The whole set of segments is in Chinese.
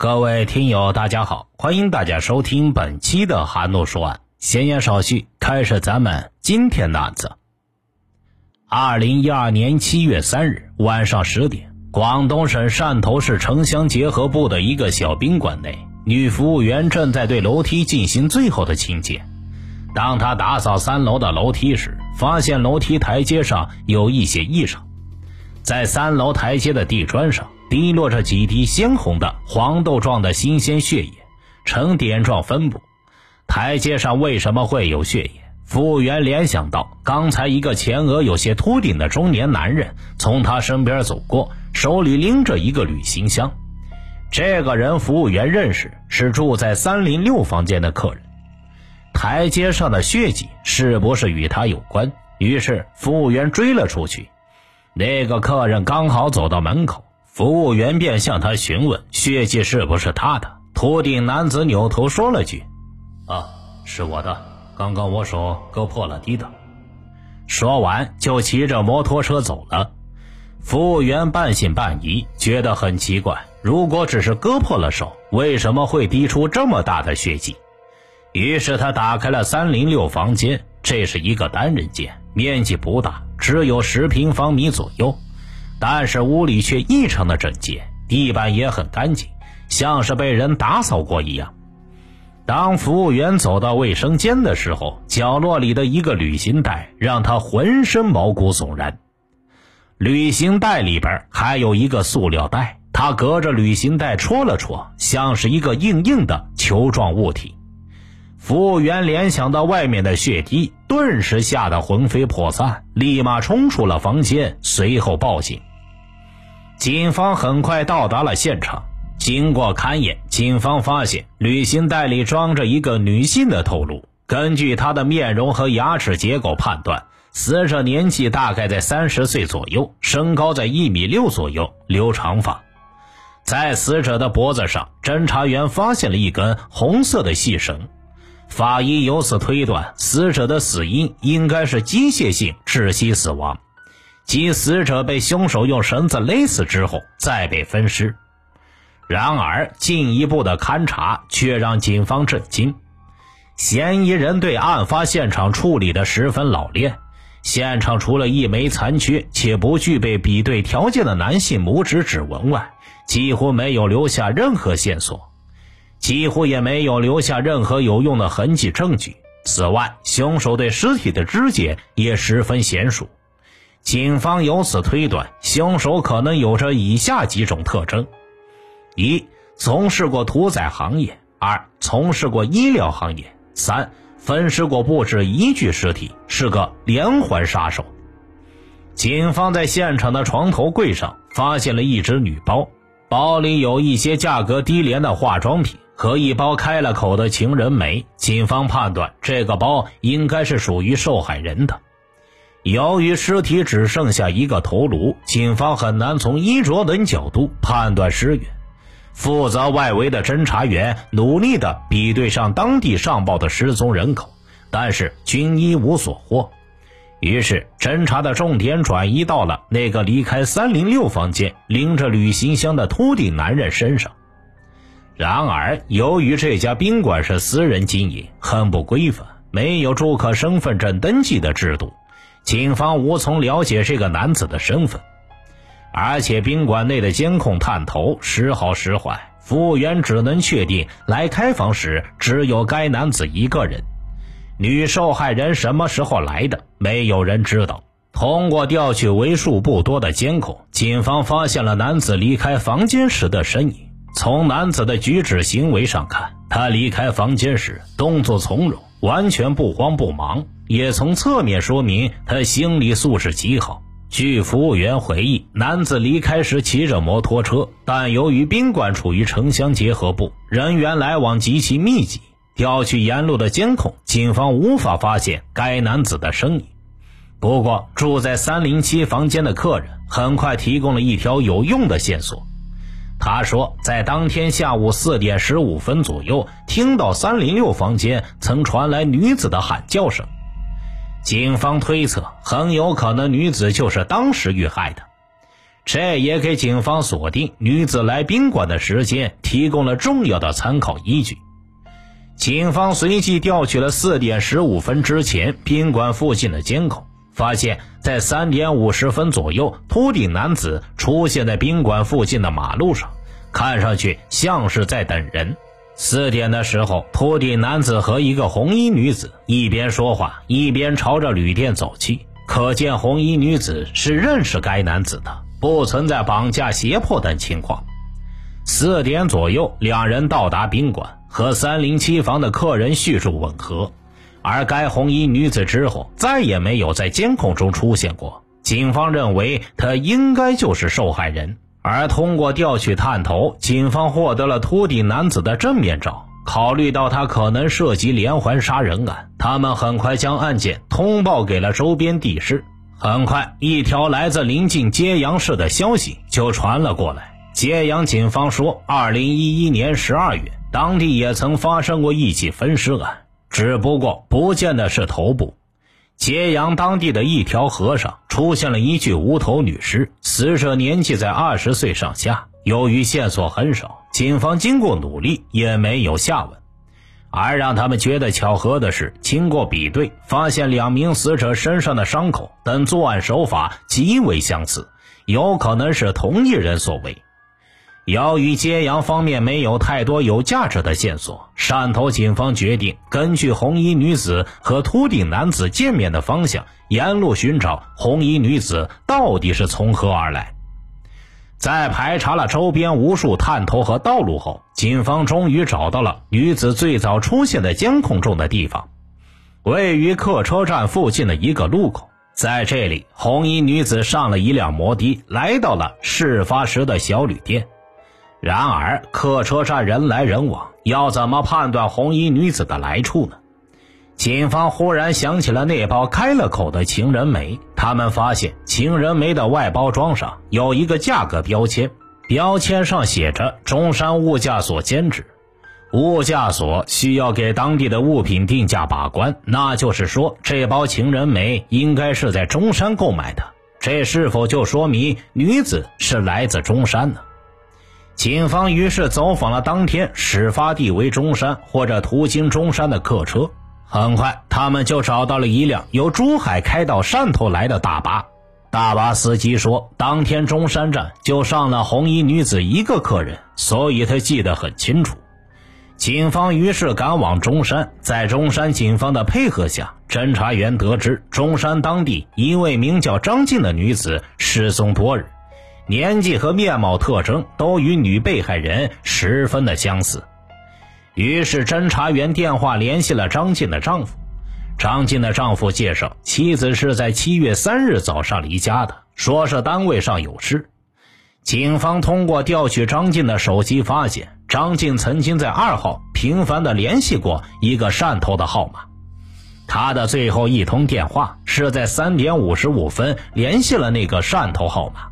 各位听友，大家好，欢迎大家收听本期的韩怒说案。闲言少叙，开始咱们今天的案子。二零一二年七月三日晚上十点，广东省汕头市城乡结合部的一个小宾馆内，女服务员正在对楼梯进行最后的清洁。当她打扫三楼的楼梯时，发现楼梯台阶上有一些异常，在三楼台阶的地砖上。滴落着几滴鲜红的黄豆状的新鲜血液，呈点状分布。台阶上为什么会有血液？服务员联想到刚才一个前额有些秃顶的中年男人从他身边走过，手里拎着一个旅行箱。这个人服务员认识，是住在三零六房间的客人。台阶上的血迹是不是与他有关？于是服务员追了出去。那个客人刚好走到门口。服务员便向他询问血迹是不是他的。秃顶男子扭头说了句：“啊，是我的，刚刚我手割破了滴的。”说完就骑着摩托车走了。服务员半信半疑，觉得很奇怪：如果只是割破了手，为什么会滴出这么大的血迹？于是他打开了三零六房间，这是一个单人间，面积不大，只有十平方米左右。但是屋里却异常的整洁，地板也很干净，像是被人打扫过一样。当服务员走到卫生间的时候，角落里的一个旅行袋让他浑身毛骨悚然。旅行袋里边还有一个塑料袋，他隔着旅行袋戳了戳，像是一个硬硬的球状物体。服务员联想到外面的血滴，顿时吓得魂飞魄散，立马冲出了房间，随后报警。警方很快到达了现场，经过勘验，警方发现旅行袋里装着一个女性的头颅。根据她的面容和牙齿结构判断，死者年纪大概在三十岁左右，身高在一米六左右，留长发。在死者的脖子上，侦查员发现了一根红色的细绳，法医由此推断，死者的死因应该是机械性窒息死亡。即死者被凶手用绳子勒死之后再被分尸，然而进一步的勘查却让警方震惊：嫌疑人对案发现场处理的十分老练，现场除了一枚残缺且不具备比对条件的男性拇指指纹外，几乎没有留下任何线索，几乎也没有留下任何有用的痕迹证据。此外，凶手对尸体的肢解也十分娴熟。警方由此推断，凶手可能有着以下几种特征：一、从事过屠宰行业；二、从事过医疗行业；三、分尸过不止一具尸体，是个连环杀手。警方在现场的床头柜上发现了一只女包，包里有一些价格低廉的化妆品和一包开了口的情人梅。警方判断，这个包应该是属于受害人的。由于尸体只剩下一个头颅，警方很难从衣着等角度判断尸源。负责外围的侦查员努力地比对上当地上报的失踪人口，但是均一无所获。于是，侦查的重点转移到了那个离开三零六房间、拎着旅行箱的秃顶男人身上。然而，由于这家宾馆是私人经营，很不规范，没有住客身份证登记的制度。警方无从了解这个男子的身份，而且宾馆内的监控探头时好时坏，服务员只能确定来开房时只有该男子一个人。女受害人什么时候来的，没有人知道。通过调取为数不多的监控，警方发现了男子离开房间时的身影。从男子的举止行为上看，他离开房间时动作从容，完全不慌不忙。也从侧面说明他心理素质极好。据服务员回忆，男子离开时骑着摩托车，但由于宾馆处于城乡结合部，人员来往极其密集，调取沿路的监控，警方无法发现该男子的身影。不过，住在三零七房间的客人很快提供了一条有用的线索。他说，在当天下午四点十五分左右，听到三零六房间曾传来女子的喊叫声。警方推测，很有可能女子就是当时遇害的。这也给警方锁定女子来宾馆的时间提供了重要的参考依据。警方随即调取了四点十五分之前宾馆附近的监控，发现，在三点五十分左右，秃顶男子出现在宾馆附近的马路上，看上去像是在等人。四点的时候，秃顶男子和一个红衣女子一边说话，一边朝着旅店走去，可见红衣女子是认识该男子的，不存在绑架、胁迫等情况。四点左右，两人到达宾馆。和三零七房的客人叙述吻合，而该红衣女子之后再也没有在监控中出现过。警方认为她应该就是受害人，而通过调取探头，警方获得了秃顶男子的正面照。考虑到他可能涉及连环杀人案，他们很快将案件通报给了周边地市。很快，一条来自临近揭阳市的消息就传了过来。揭阳警方说，二零一一年十二月。当地也曾发生过一起分尸案，只不过不见的是头部。揭阳当地的一条河上出现了一具无头女尸，死者年纪在二十岁上下。由于线索很少，警方经过努力也没有下文。而让他们觉得巧合的是，经过比对，发现两名死者身上的伤口等作案手法极为相似，有可能是同一人所为。由于揭阳方面没有太多有价值的线索，汕头警方决定根据红衣女子和秃顶男子见面的方向，沿路寻找红衣女子到底是从何而来。在排查了周边无数探头和道路后，警方终于找到了女子最早出现在监控中的地方，位于客车站附近的一个路口。在这里，红衣女子上了一辆摩的，来到了事发时的小旅店。然而，客车站人来人往，要怎么判断红衣女子的来处呢？警方忽然想起了那包开了口的情人梅，他们发现情人梅的外包装上有一个价格标签，标签上写着“中山物价所监制”。物价所需要给当地的物品定价把关，那就是说，这包情人梅应该是在中山购买的。这是否就说明女子是来自中山呢？警方于是走访了当天始发地为中山或者途经中山的客车，很快他们就找到了一辆由珠海开到汕头来的大巴。大巴司机说，当天中山站就上了红衣女子一个客人，所以他记得很清楚。警方于是赶往中山，在中山警方的配合下，侦查员得知中山当地一位名叫张静的女子失踪多日。年纪和面貌特征都与女被害人十分的相似，于是侦查员电话联系了张静的丈夫。张静的丈夫介绍，妻子是在七月三日早上离家的，说是单位上有事。警方通过调取张静的手机，发现张静曾经在二号频繁的联系过一个汕头的号码，她的最后一通电话是在三点五十五分联系了那个汕头号码。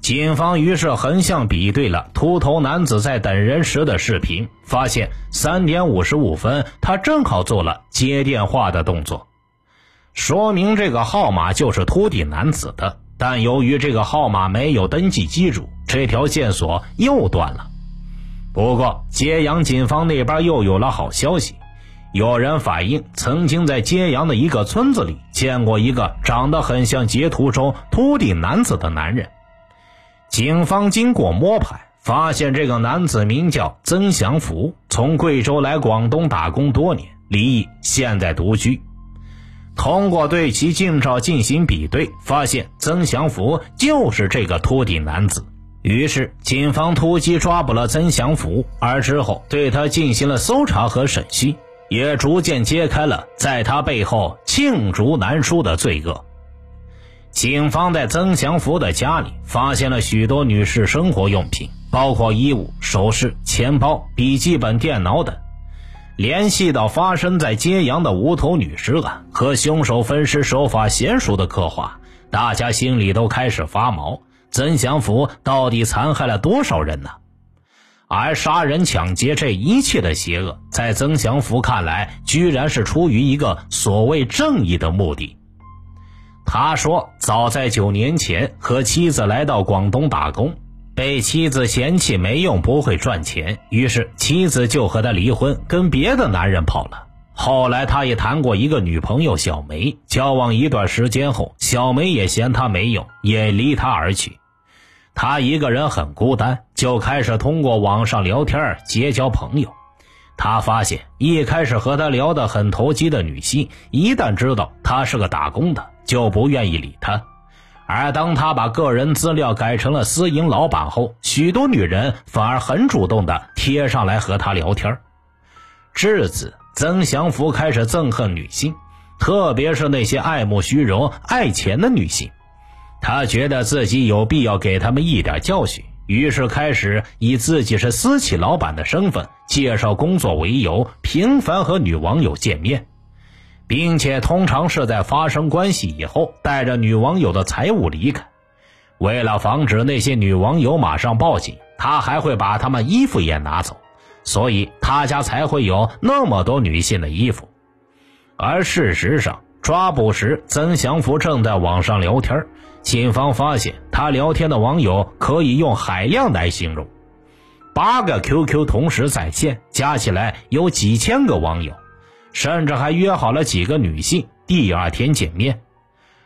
警方于是横向比对了秃头男子在等人时的视频，发现三点五十五分，他正好做了接电话的动作，说明这个号码就是秃顶男子的。但由于这个号码没有登记机主，这条线索又断了。不过，揭阳警方那边又有了好消息，有人反映曾经在揭阳的一个村子里见过一个长得很像截图中秃顶男子的男人。警方经过摸排，发现这个男子名叫曾祥福，从贵州来广东打工多年，离异，现在独居。通过对其近照进行比对，发现曾祥福就是这个秃顶男子。于是，警方突击抓捕了曾祥福，而之后对他进行了搜查和审讯，也逐渐揭开了在他背后罄竹难书的罪恶。警方在曾祥福的家里发现了许多女士生活用品，包括衣物、首饰、钱包、笔记本电脑等。联系到发生在揭阳的无头女尸案和凶手分尸手法娴熟的刻画，大家心里都开始发毛：曾祥福到底残害了多少人呢？而杀人抢劫这一切的邪恶，在曾祥福看来，居然是出于一个所谓正义的目的。他说，早在九年前和妻子来到广东打工，被妻子嫌弃没用，不会赚钱，于是妻子就和他离婚，跟别的男人跑了。后来他也谈过一个女朋友小梅，交往一段时间后，小梅也嫌他没用，也离他而去。他一个人很孤单，就开始通过网上聊天结交朋友。他发现，一开始和他聊得很投机的女性，一旦知道他是个打工的，就不愿意理他；而当他把个人资料改成了私营老板后，许多女人反而很主动地贴上来和他聊天。至此，曾祥福开始憎恨女性，特别是那些爱慕虚荣、爱钱的女性。他觉得自己有必要给他们一点教训。于是开始以自己是私企老板的身份介绍工作为由，频繁和女网友见面，并且通常是在发生关系以后，带着女网友的财物离开。为了防止那些女网友马上报警，他还会把她们衣服也拿走，所以他家才会有那么多女性的衣服。而事实上，抓捕时曾祥福正在网上聊天。警方发现他聊天的网友可以用海量来形容，八个 QQ 同时在线，加起来有几千个网友，甚至还约好了几个女性第二天见面。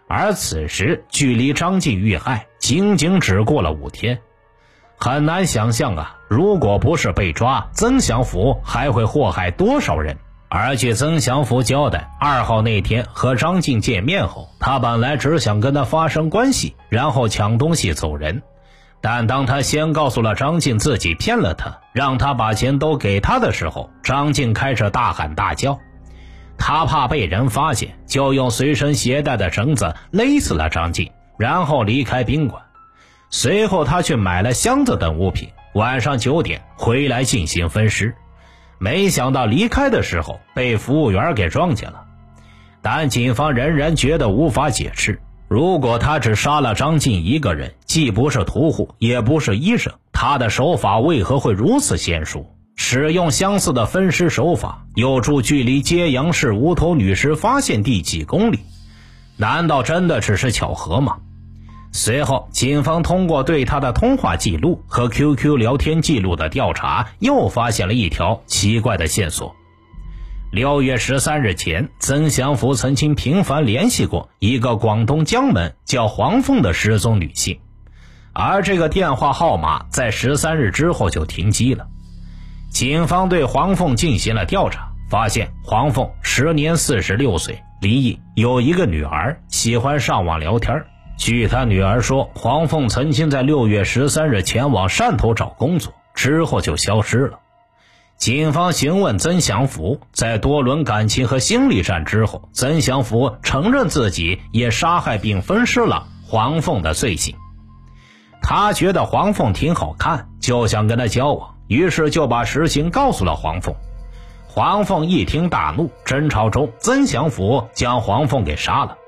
而此时距离张晋遇害仅仅只过了五天，很难想象啊！如果不是被抓，曾祥福还会祸害多少人？而据曾祥福交代，二号那天和张静见面后，他本来只想跟他发生关系，然后抢东西走人。但当他先告诉了张静自己骗了他，让他把钱都给他的时候，张静开始大喊大叫。他怕被人发现，就用随身携带的绳子勒死了张静，然后离开宾馆。随后他去买了箱子等物品，晚上九点回来进行分尸。没想到离开的时候被服务员给撞见了，但警方仍然觉得无法解释。如果他只杀了张静一个人，既不是屠户，也不是医生，他的手法为何会如此娴熟？使用相似的分尸手法，又住距离揭阳市无头女尸发现地几公里，难道真的只是巧合吗？随后，警方通过对他的通话记录和 QQ 聊天记录的调查，又发现了一条奇怪的线索。六月十三日前，曾祥福曾经频繁联系过一个广东江门叫黄凤的失踪女性，而这个电话号码在十三日之后就停机了。警方对黄凤进行了调查，发现黄凤时年四十六岁，离异，有一个女儿，喜欢上网聊天。据他女儿说，黄凤曾经在六月十三日前往汕头找工作，之后就消失了。警方询问曾祥福，在多轮感情和心理战之后，曾祥福承认自己也杀害并分尸了黄凤的罪行。他觉得黄凤挺好看，就想跟她交往，于是就把实情告诉了黄凤。黄凤一听大怒，争吵中，曾祥福将黄凤给杀了。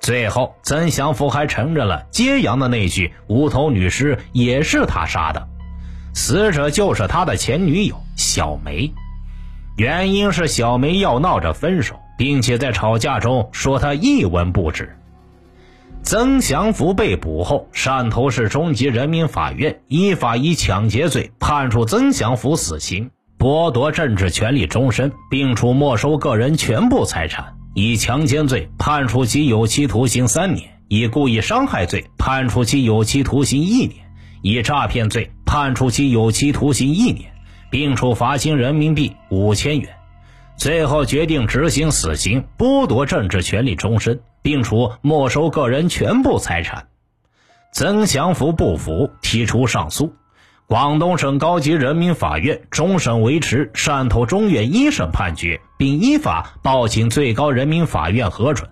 最后，曾祥福还承认了揭阳的那具无头女尸也是他杀的，死者就是他的前女友小梅。原因是小梅要闹着分手，并且在吵架中说他一文不值。曾祥福被捕后，汕头市中级人民法院依法以抢劫罪判处曾祥福死刑，剥夺政治权利终身，并处没收个人全部财产。以强奸罪判处其有期徒刑三年，以故意伤害罪判处其有期徒刑一年，以诈骗罪判处其有期徒刑一年，并处罚金人民币五千元。最后决定执行死刑，剥夺政治权利终身，并处没收个人全部财产。曾祥福不服，提出上诉。广东省高级人民法院终审维持汕头中院一审判决，并依法报请最高人民法院核准。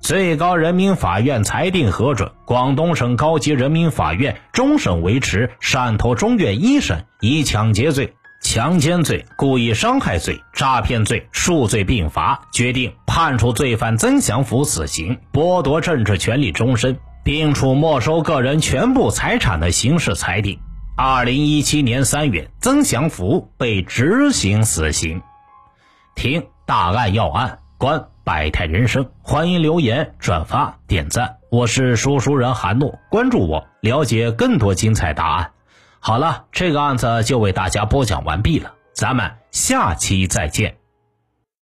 最高人民法院裁定核准广东省高级人民法院终审维持汕头中院一审以抢劫罪、强奸罪、故意伤害罪、诈骗罪数罪并罚，决定判处罪犯曾祥福死刑，剥夺政治权利终身，并处没收个人全部财产的刑事裁定。二零一七年三月，曾祥福被执行死刑。听大案要案，观百态人生，欢迎留言、转发、点赞。我是说书人韩诺，关注我，了解更多精彩答案。好了，这个案子就为大家播讲完毕了，咱们下期再见。